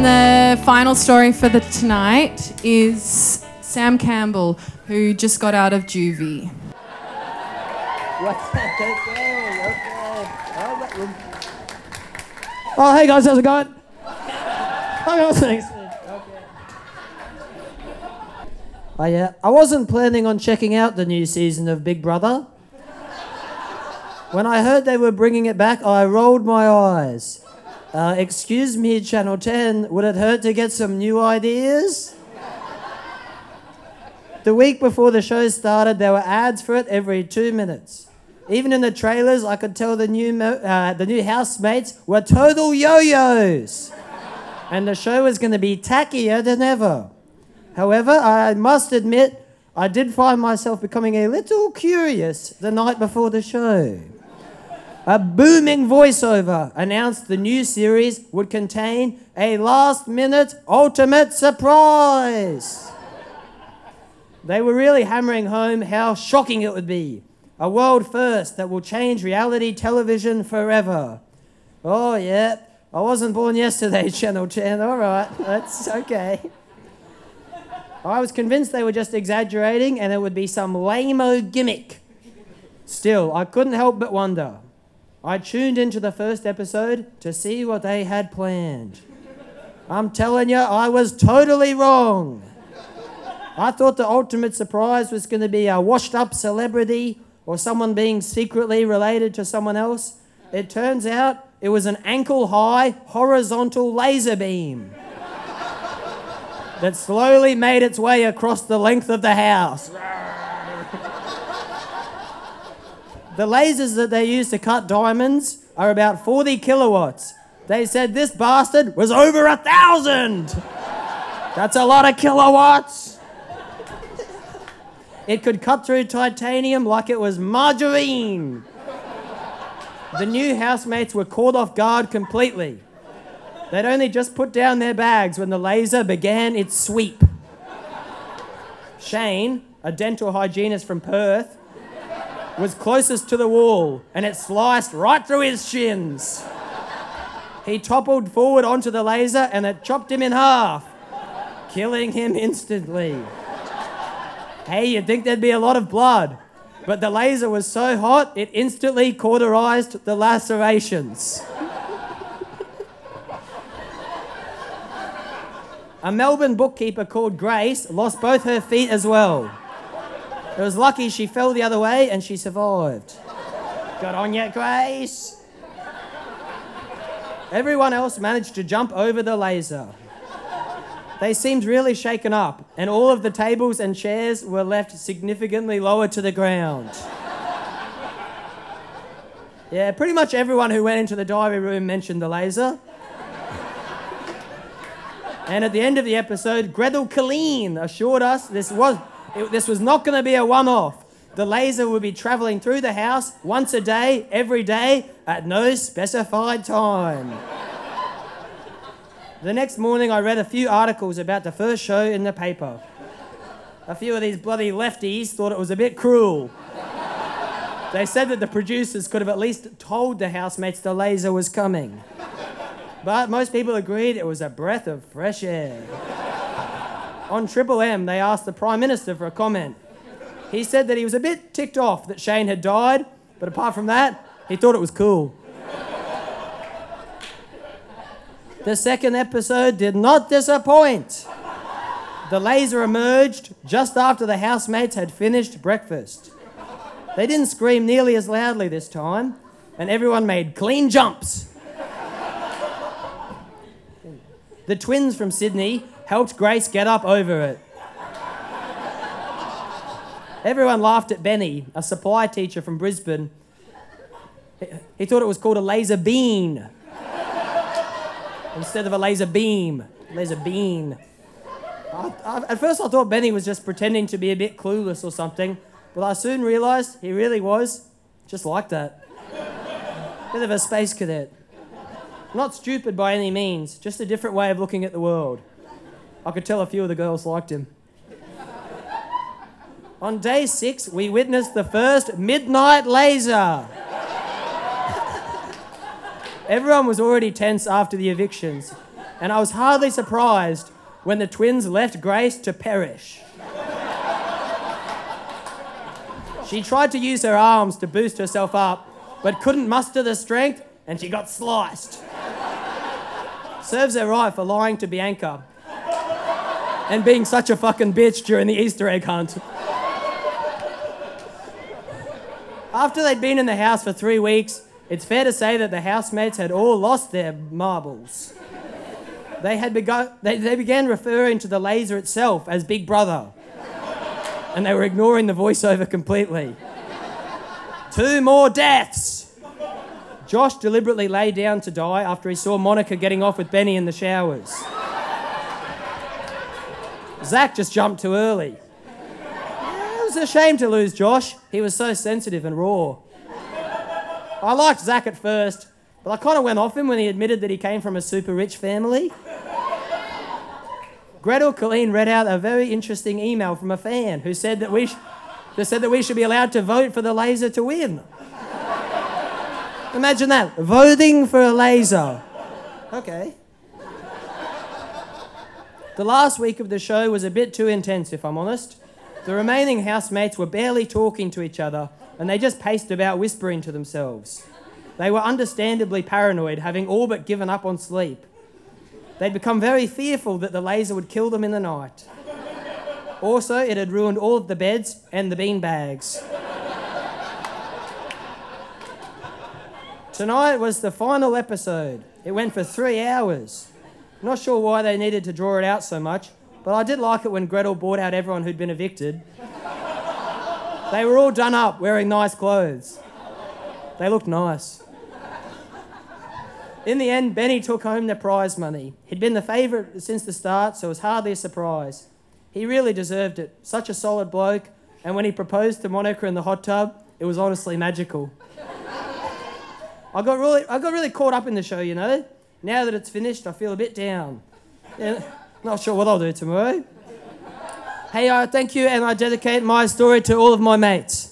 And the final story for the tonight is Sam Campbell, who just got out of juvie. What's that? Okay, okay. All right, Oh, hey guys, how's it going? Hi guys, thanks. Okay. Oh uh, yeah, I wasn't planning on checking out the new season of Big Brother. When I heard they were bringing it back, I rolled my eyes. Uh, excuse me, Channel 10, would it hurt to get some new ideas? The week before the show started, there were ads for it every two minutes. Even in the trailers, I could tell the new, mo- uh, the new housemates were total yo yo's. And the show was going to be tackier than ever. However, I must admit, I did find myself becoming a little curious the night before the show. A booming voiceover announced the new series would contain a last minute ultimate surprise. They were really hammering home how shocking it would be. A world first that will change reality television forever. Oh, yeah. I wasn't born yesterday, Channel 10. All right, that's okay. I was convinced they were just exaggerating and it would be some lame gimmick. Still, I couldn't help but wonder. I tuned into the first episode to see what they had planned. I'm telling you, I was totally wrong. I thought the ultimate surprise was going to be a washed up celebrity or someone being secretly related to someone else. It turns out it was an ankle high horizontal laser beam that slowly made its way across the length of the house. The lasers that they use to cut diamonds are about 40 kilowatts. They said this bastard was over a thousand. That's a lot of kilowatts. It could cut through titanium like it was margarine. The new housemates were caught off guard completely. They'd only just put down their bags when the laser began its sweep. Shane, a dental hygienist from Perth, was closest to the wall and it sliced right through his shins. He toppled forward onto the laser and it chopped him in half, killing him instantly. Hey, you'd think there'd be a lot of blood, but the laser was so hot it instantly cauterized the lacerations. A Melbourne bookkeeper called Grace lost both her feet as well. It was lucky she fell the other way and she survived. Got on yet, Grace? Everyone else managed to jump over the laser. They seemed really shaken up, and all of the tables and chairs were left significantly lower to the ground. Yeah, pretty much everyone who went into the diary room mentioned the laser. And at the end of the episode, Gretel Killeen assured us this was, it, this was not going to be a one off. The laser would be travelling through the house once a day, every day, at no specified time. The next morning, I read a few articles about the first show in the paper. A few of these bloody lefties thought it was a bit cruel. They said that the producers could have at least told the housemates the laser was coming. But most people agreed it was a breath of fresh air. On Triple M, they asked the Prime Minister for a comment. He said that he was a bit ticked off that Shane had died, but apart from that, he thought it was cool. The second episode did not disappoint. The laser emerged just after the housemates had finished breakfast. They didn't scream nearly as loudly this time, and everyone made clean jumps. The twins from Sydney helped Grace get up over it. Everyone laughed at Benny, a supply teacher from Brisbane. He- thought it was called a laser bean instead of a laser beam. Laser bean. I, I, at first, I thought Benny was just pretending to be a bit clueless or something, but I soon realised he really was just like that. Bit of a space cadet. Not stupid by any means, just a different way of looking at the world. I could tell a few of the girls liked him. On day six, we witnessed the first midnight laser. Everyone was already tense after the evictions. and I was hardly surprised when the twins left Grace to perish. she tried to use her arms to boost herself up, but couldn't muster the strength, and she got sliced. Serves her right for lying to Bianca and being such a fucking bitch during the Easter egg hunt. After they'd been in the house for three weeks, it's fair to say that the housemates had all lost their marbles. They, had begun, they, they began referring to the laser itself as Big Brother, and they were ignoring the voiceover completely. Two more deaths! Josh deliberately lay down to die after he saw Monica getting off with Benny in the showers. Zach just jumped too early. It was a shame to lose Josh. He was so sensitive and raw. I liked Zach at first, but I kind of went off him when he admitted that he came from a super rich family. Gretel Killeen read out a very interesting email from a fan who said that we, sh- that said that we should be allowed to vote for the laser to win. Imagine that, voting for a laser. Okay. The last week of the show was a bit too intense, if I'm honest. The remaining housemates were barely talking to each other, and they just paced about whispering to themselves. They were understandably paranoid, having all but given up on sleep. They'd become very fearful that the laser would kill them in the night. Also, it had ruined all of the beds and the bean bags. Tonight was the final episode. It went for three hours. Not sure why they needed to draw it out so much, but I did like it when Gretel bought out everyone who'd been evicted. they were all done up, wearing nice clothes. They looked nice. In the end, Benny took home the prize money. He'd been the favourite since the start, so it was hardly a surprise. He really deserved it. Such a solid bloke, and when he proposed to Monica in the hot tub, it was honestly magical. I got really, I got really caught up in the show, you know. Now that it's finished, I feel a bit down. Yeah, not sure what I'll do tomorrow. Hey, I thank you, and I dedicate my story to all of my mates.